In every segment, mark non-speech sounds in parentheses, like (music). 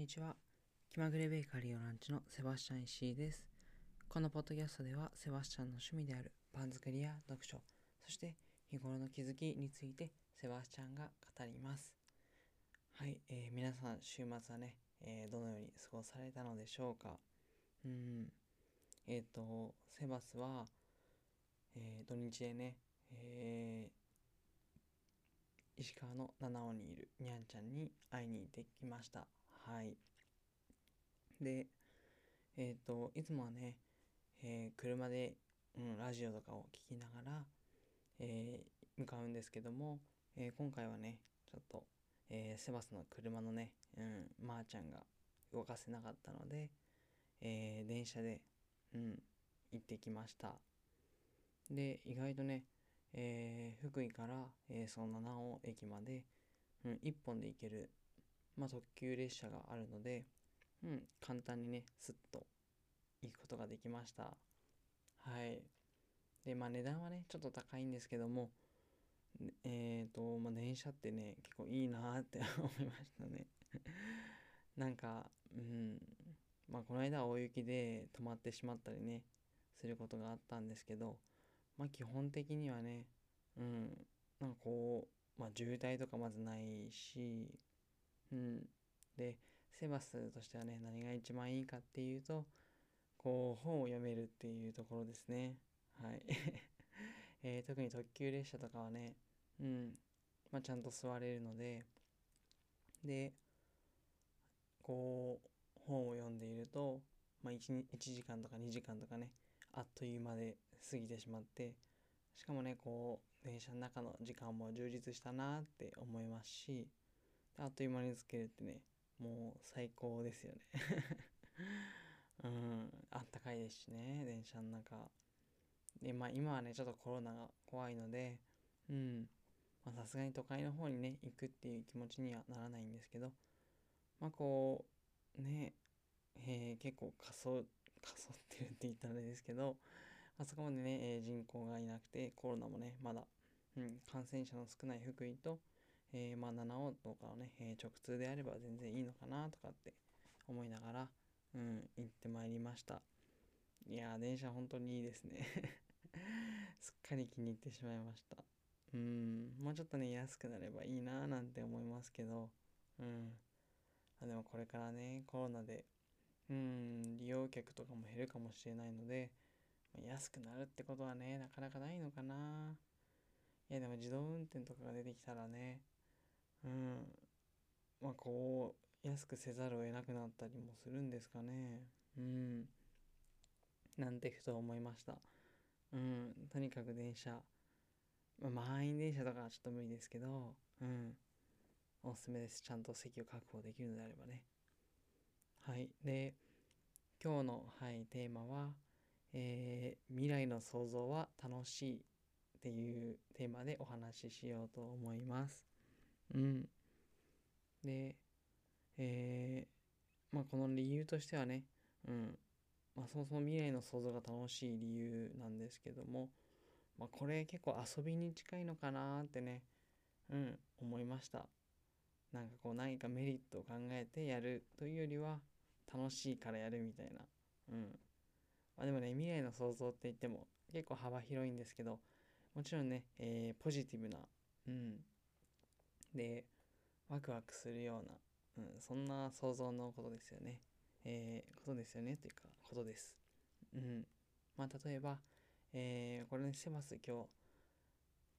にちは。気まぐれベーカリーのランチのセバスチャン石井です。このポッドキャストでは、セバスチャンの趣味であるパン作りや読書、そして日頃の気づきについてセバスチャンが語ります。はい、えー皆さん、週末はね、えーどのように過ごされたのでしょうか。うん。えっ、と、セバスは、えー土日でね、えー石川の七尾にいるにゃんちゃんに会いに行ってきました。はい。で、えっ、と、いつもはね、えー車で、うん、ラジオとかを聞きながら、えー向かうんですけども、え今回はね、ちょっと、えセバスの車のね、うん、まー、ちゃんが動かせなかったので、え電車で、うん、行ってきました。で、意外とね、え福井から、えーその七尾駅まで、うん、1本で行ける、まあ、特急列車があるので、うん、簡単にね、すっと行くことができました。はい。で、まあ値段はね、ちょっと高いんですけども、えっ、と、まあ電車ってね、結構いいなって思いましたね。(laughs) なんか、うん、まあこの間は大雪で止まってしまったりね、することがあったんですけど、まあ基本的にはね、うん、なんかこう、まあ渋滞とかまずないし、うん、で、セバスとしてはね、何が一番いいかっていうと、こう、本を読めるっていうところですね。はい。(laughs) えー特に特急列車とかはね、うん、まあちゃんと座れるので、で、こう、本を読んでいると、まあ 1, 1時間とか2時間とかね、あっという間で過ぎてしまって、しかもね、こう、電車の中の時間も充実したなって思いますし、あっという間に着けるってね、もう最高ですよね。(laughs) うん、あったかいですしね、電車の中。で、まあ今はね、ちょっとコロナが怖いので、うん、さすがに都会の方にね、行くっていう気持ちにはならないんですけど、まあこう、ね、えー結構過疎、過疎ってるって言ったらあれですけど、あそこまでね、えー人口がいなくて、コロナもね、まだ、うん、感染者の少ない福井と、えーまあ七尾とかをね、えー直通であれば全然いいのかなとかって思いながら、うん、行ってまいりました。いやー、電車本当にいいですね。(laughs) すっかり気に入ってしまいました。うん、もうちょっとね、安くなればいいなーなんて思いますけど、うん。あでもこれからね、コロナで、うん、利用客とかも減るかもしれないので、ま安くなるってことはね、なかなかないのかな。いや、でも自動運転とかが出てきたらね、うん、まあこう、安くせざるを得なくなったりもするんですかね。うん。なんてふと思いました。うん、とにかく電車、まあ、満員電車とかはちょっと無理ですけど、うん、おすすめです。ちゃんと席を確保できるのであればね。はい。で、今日の、はい、テーマは、えー未来の想像は楽しいっていうテーマでお話ししようと思います。うん。で、えーまあこの理由としてはね、うん。まあそもそも未来の想像が楽しい理由なんですけども、まあこれ結構遊びに近いのかなってね、うん、思いました。なんかこう何かメリットを考えてやるというよりは楽しいからやるみたいな。うん。まあでもね、未来の想像って言っても結構幅広いんですけど、もちろんね、えーポジティブな、うん。で、ワクワクするような、うん、そんな想像のことですよね。えーことですよねというか、ことです。うん。まあ例えば、えーこれね、セバス今日、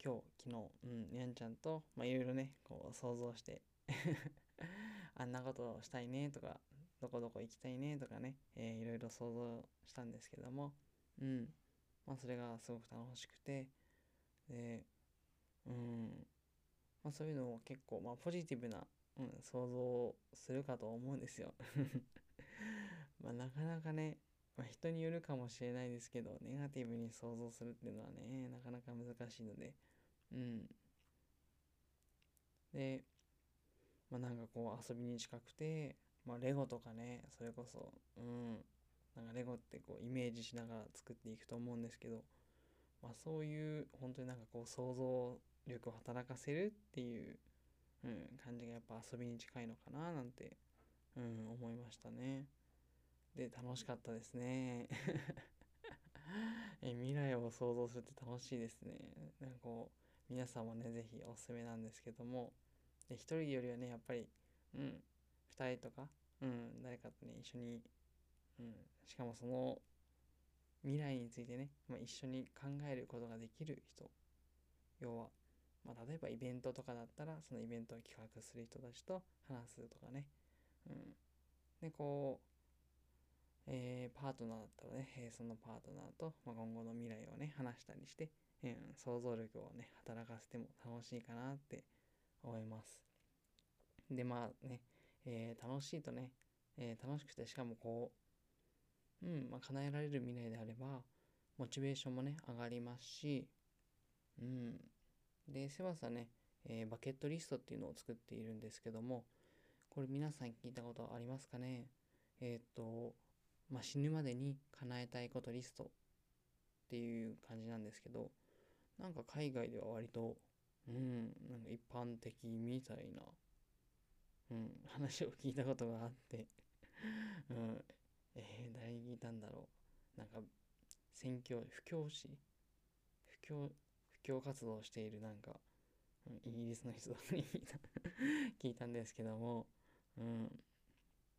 今日、昨日、うん、にゃんちゃんと、まあいろいろね、こう想像して、(laughs) あんなことをしたいねとか、どこどこ行きたいねとかね、えーいろいろ想像したんですけども、うん。まあそれがすごく楽しくて、で、うん。まあそういうのを結構、まあポジティブな、うん、想像をするかと思うんですよ。(laughs) まあなかなかね、まあ、人によるかもしれないですけど、ネガティブに想像するっていうのはね、なかなか難しいので、うん。で、まあなんかこう遊びに近くて、まあレゴとかね、それこそ、うん。なんかレゴってこうイメージしながら作っていくと思うんですけど、まあそういう本当になんかこう想像力を働かせるっていう、うん、感じがやっぱ遊びに近いのかななんてうん、思いましたね。で、楽しかったですね。(laughs) え未来を想像するって楽しいですね。なんかこう、皆さんもね、ぜひおすすめなんですけども、で一人よりはね、やっぱり、うん、二人とか、うん、誰かとね、一緒に、うん、しかもその未来についてね、まあ、一緒に考えることができる人、要は、まあ、例えばイベントとかだったら、そのイベントを企画する人たちと話すとかね、うん。で、こう、えー、パートナーだったらね、えー、そのパートナーと、まあ、今後の未来をね、話したりして、うん、想像力をね、働かせても楽しいかなって思います。で、まあね、えー、楽しいとね、え楽しくて、しかもこう、うん、まあ、叶えられる未来であれば、モチベーションもね、上がりますし、うん。で、セバスはね、えバケットリストっていうのを作っているんですけども、これ皆さん聞いたことありますかね？えっ、と、まあ、死ぬまでに叶えたいことリストっていう感じなんですけど、なんか海外では割と、うん、なんか一般的みたいな、うん、話を聞いたことがあって (laughs) うん、えー、誰に聞いたんだろう？なんか、宣教、布教師？布教、教活動をしているなんか、イギリスの人に聞いた聞いたんですけども、うん、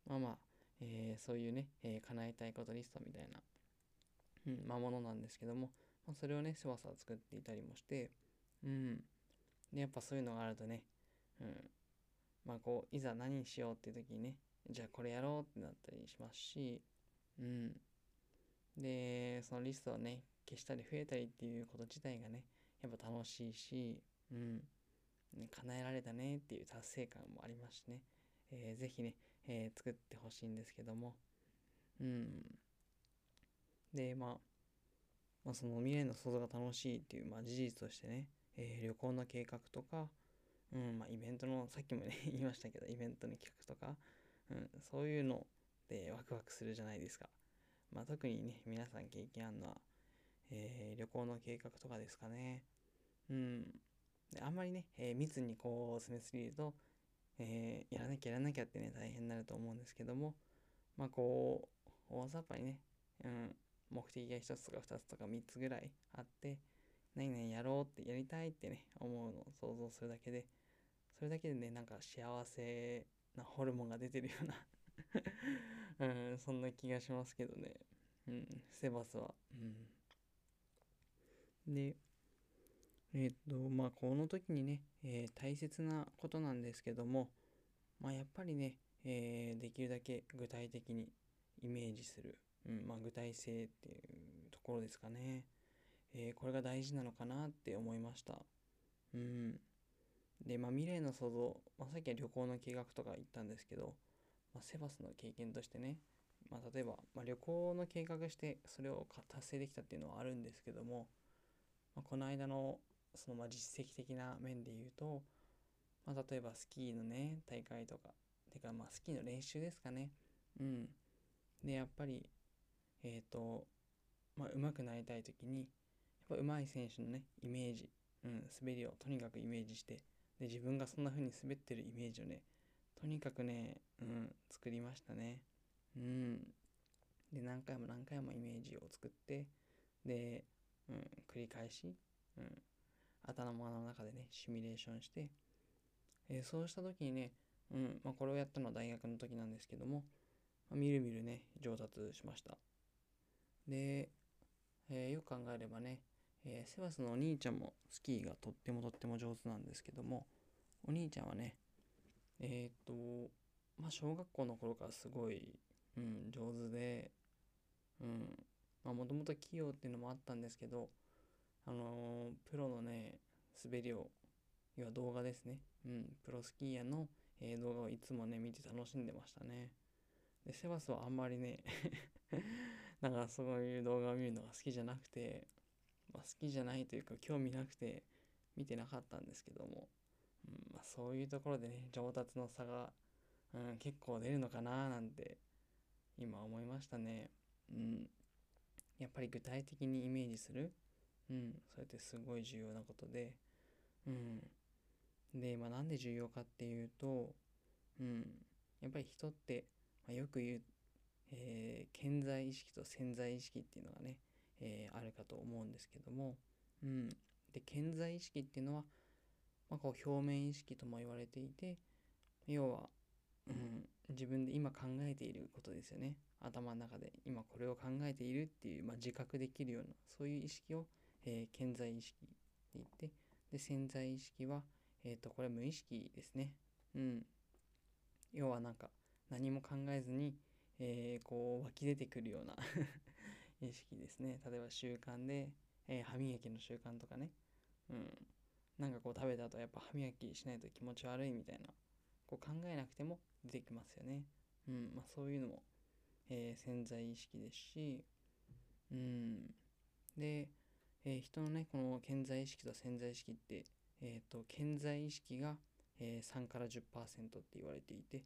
まあまあ、えー、そういうね、えー、叶えたいことリストみたいな、うん、まあ、ものなんですけども、まあ、それをね、そわそわ作っていたりもして、うん。で、やっぱそういうのがあるとね、うん。まあ、こう、いざ何しようっていう時にね、じゃあこれやろうってなったりしますし、うん。で、そのリストをね、消したり増えたりっていうこと自体がね、やっぱ楽しいし、うん。叶えられたねっていう達成感もありますしね。えー、ぜひね、えー、作ってほしいんですけども。うん。で、まあ、まあ、その未来の想像が楽しいっていう、まあ、事実としてね、えー、旅行の計画とか、うん、まあ、イベントの、さっきもね (laughs) 言いましたけど、イベントの企画とか、うん、そういうのでワクワクするじゃないですか。まあ、特にね、皆さん経験あるのは、えー、旅行の計画とかですかね。うん。あんまりね、えー、密にこう詰めすぎると、えー、やらなきゃやらなきゃってね、大変になると思うんですけども、まあこう、大雑把にね、うん、目的が1つとか2つとか3つぐらいあって、何々やろうってやりたいってね、思うのを想像するだけで、それだけでね、なんか幸せなホルモンが出てるような (laughs) うん、そんな気がしますけどね。うん、セバスは。うん。で、えっと、まあ、この時にね、えー、大切なことなんですけども、まあ、やっぱりね、えー、できるだけ具体的にイメージする、うんまあ、具体性っていうところですかね、えー、これが大事なのかなって思いました。うん。で、まあ、未来の想像、まあ、さっきは旅行の計画とか言ったんですけど、まあ、セバスの経験としてね、まあ、例えば、まあ、旅行の計画してそれを達成できたっていうのはあるんですけども、まあ、この間のそのまあ実績的な面で言うと、まあ、例えばスキーのね、大会とか、てかまあスキーの練習ですかね。うん。で、やっぱり、えっ、ー、と、まあ、上手くなりたい時に、やっぱ上手い選手のね、イメージ、うん、滑りをとにかくイメージして、で、自分がそんな風に滑ってるイメージをね、とにかくね、うん、作りましたね。うん。で、何回も何回もイメージを作って、で、うん、繰り返し、うん、頭の中でね、シミュレーションして、えー、そうした時にね、うん、まあ、これをやったのは大学の時なんですけども、まあ、みるみるね、上達しました。で、えー、よく考えればね、えー、セバスのお兄ちゃんもスキーがとってもとっても上手なんですけども、お兄ちゃんはね、えっと、まあ、小学校の頃からすごい、うん、上手で、うん、まあ、もともと器用っていうのもあったんですけど、あのー、プロのね、滑りを、要は動画ですね。うん、プロスキーヤーの、えー、動画をいつもね、見て楽しんでましたね。で、セバスはあんまりね (laughs) なんかそういう動画を見るのが好きじゃなくて、まあ、好きじゃないというか興味なくて見てなかったんですけども、うんまあ、そういうところでね、上達の差が、うん、結構出るのかななんて今思いましたね。うん。やっぱり具体的にイメージする。うん、それってすごい重要なことで、うん。で、まあなんで重要かっていうと、うん、やっぱり人って、まあ、よく言う、えー、潜在意識と潜在意識っていうのがね、えー、あるかと思うんですけども、うん。で、潜在意識っていうのは、まあ、こう表面意識とも言われていて、要は、うん、自分で今考えていることですよね。頭の中で今これを考えているっていう、まあ、自覚できるような、そういう意識を、えー、潜在意識って言って、で、潜在意識は、えっ、ー、と、これ無意識ですね。うん。要はなんか、何も考えずに、えー、こう湧き出てくるような (laughs) 意識ですね。例えば習慣で、えー、歯磨きの習慣とかね。うん。なんかこう食べた後やっぱ歯磨きしないと気持ち悪いみたいな、こう考えなくても出てきますよね。うん。まあそういうのも、えー、潜在意識ですし、うん。で、えー、人のね、この潜在意識と潜在意識って、え、ー、と、潜在意識が、えー、3から10%って言われていて、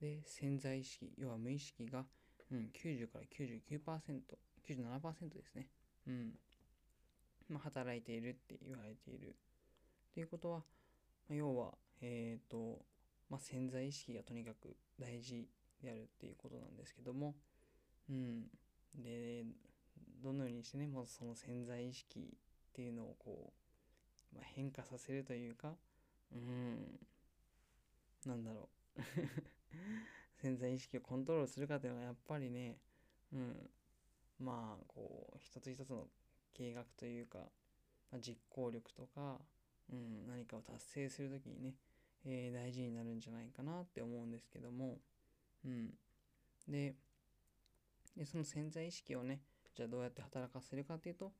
で、潜在意識、要は無意識が、うん、90から99%、97%ですね。うん。まあ、働いているって言われている。っていうことは、まあ、要は、え、ー、と、まあ、潜在意識がとにかく大事であるっていうことなんですけども、うん。で、どのようにしてね、もうその潜在意識っていうのをこう、まあ、変化させるというか、うん、なんだろう。(laughs) 潜在意識をコントロールするかというのはやっぱりね、うん、まあこう一つ一つの計画というか、まあ、実行力とか、うん、何かを達成する時にね、えー、大事になるんじゃないかなって思うんですけども、うん、ででその潜在意識をねじゃあどうやって働かせるかっていうと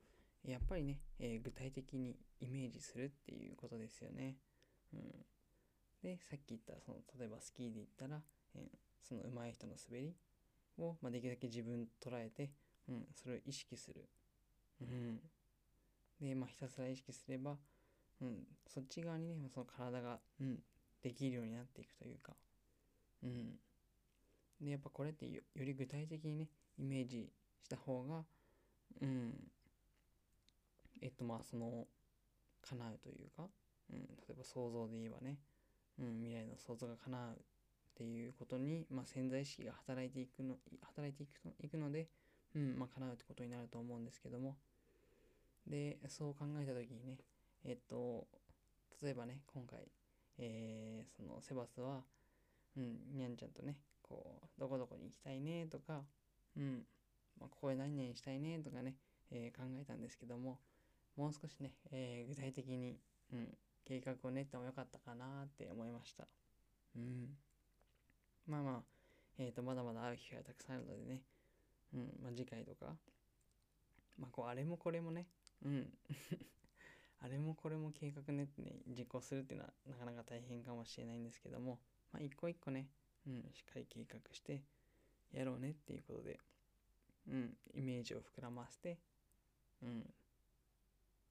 やっぱりね、えー、具体的にイメージするっていうことですよね。うん、でさっき言ったその例えばスキーで言ったら、えー、その上手い人の滑りを、まあ、できるだけ自分捉えて、うん、それを意識する。うん、で、まあ、ひたすら意識すれば、うん、そっち側にね、その体が、うん、できるようになっていくというか、うん。で、やっぱこれってより具体的にね、イメージした方が、うん、えっとまあその、叶うというか、うん、例えば想像で言えばね、うん、未来の想像が叶うっていうことに、まあ、潜在意識が働いていくの、働いていくいくので、うん、まあ、叶うってことになると思うんですけども、で、そう考えたときにね、えっと、例えばね、今回、えー、そのセバスは、うん、にゃんちゃんとね、こう、どこどこに行きたいねとか、うん、まあ、ここへ何々したいねとかね、えー、考えたんですけども、もう少しね、えー、具体的に、うん、計画を練ってもよかったかなって思いました。うん。まあまあ、えっ、ー、と、まだまだ会う機会がたくさんあるのでね、うん、まあ次回とか、まあこう、あれもこれもね、うん。(laughs) あれもこれも計画練ってね、実行するっていうのはなかなか大変かもしれないんですけども、まあ一個一個ね、うん、しっかり計画してやろうねっていうことで、うん、イメージを膨らませて、うん、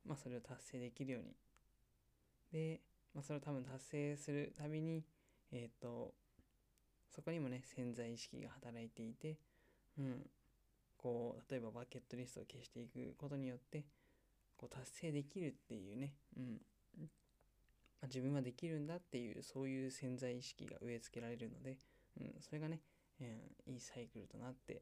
まあそれを達成できるように。で、まあそれを多分達成するたびに、えっ、ー、と、そこにもね、潜在意識が働いていて、うん、こう、例えばバケットリストを消していくことによって、こう達成できるっていうね、うん、まあ、自分はできるんだっていうそういう潜在意識が植え付けられるので、うん、それがね、えー、いいサイクルとなって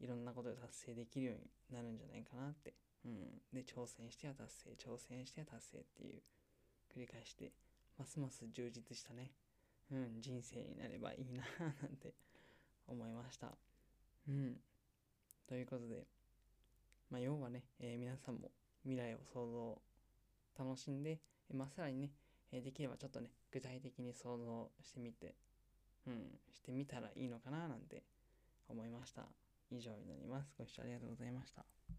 いろんなことで達成できるようになるんじゃないかなって、うん、で挑戦しては達成挑戦しては達成っていう繰り返してますます充実したね、うん、人生になればいいななんて思いました。うん。ということで、まあ、要はね、えー、皆さんも未来を想像、楽しんで、まあ、さらにね、えー、できればちょっとね、具体的に想像してみて、うん、してみたらいいのかななんて思いました。以上になります。ご視聴ありがとうございました。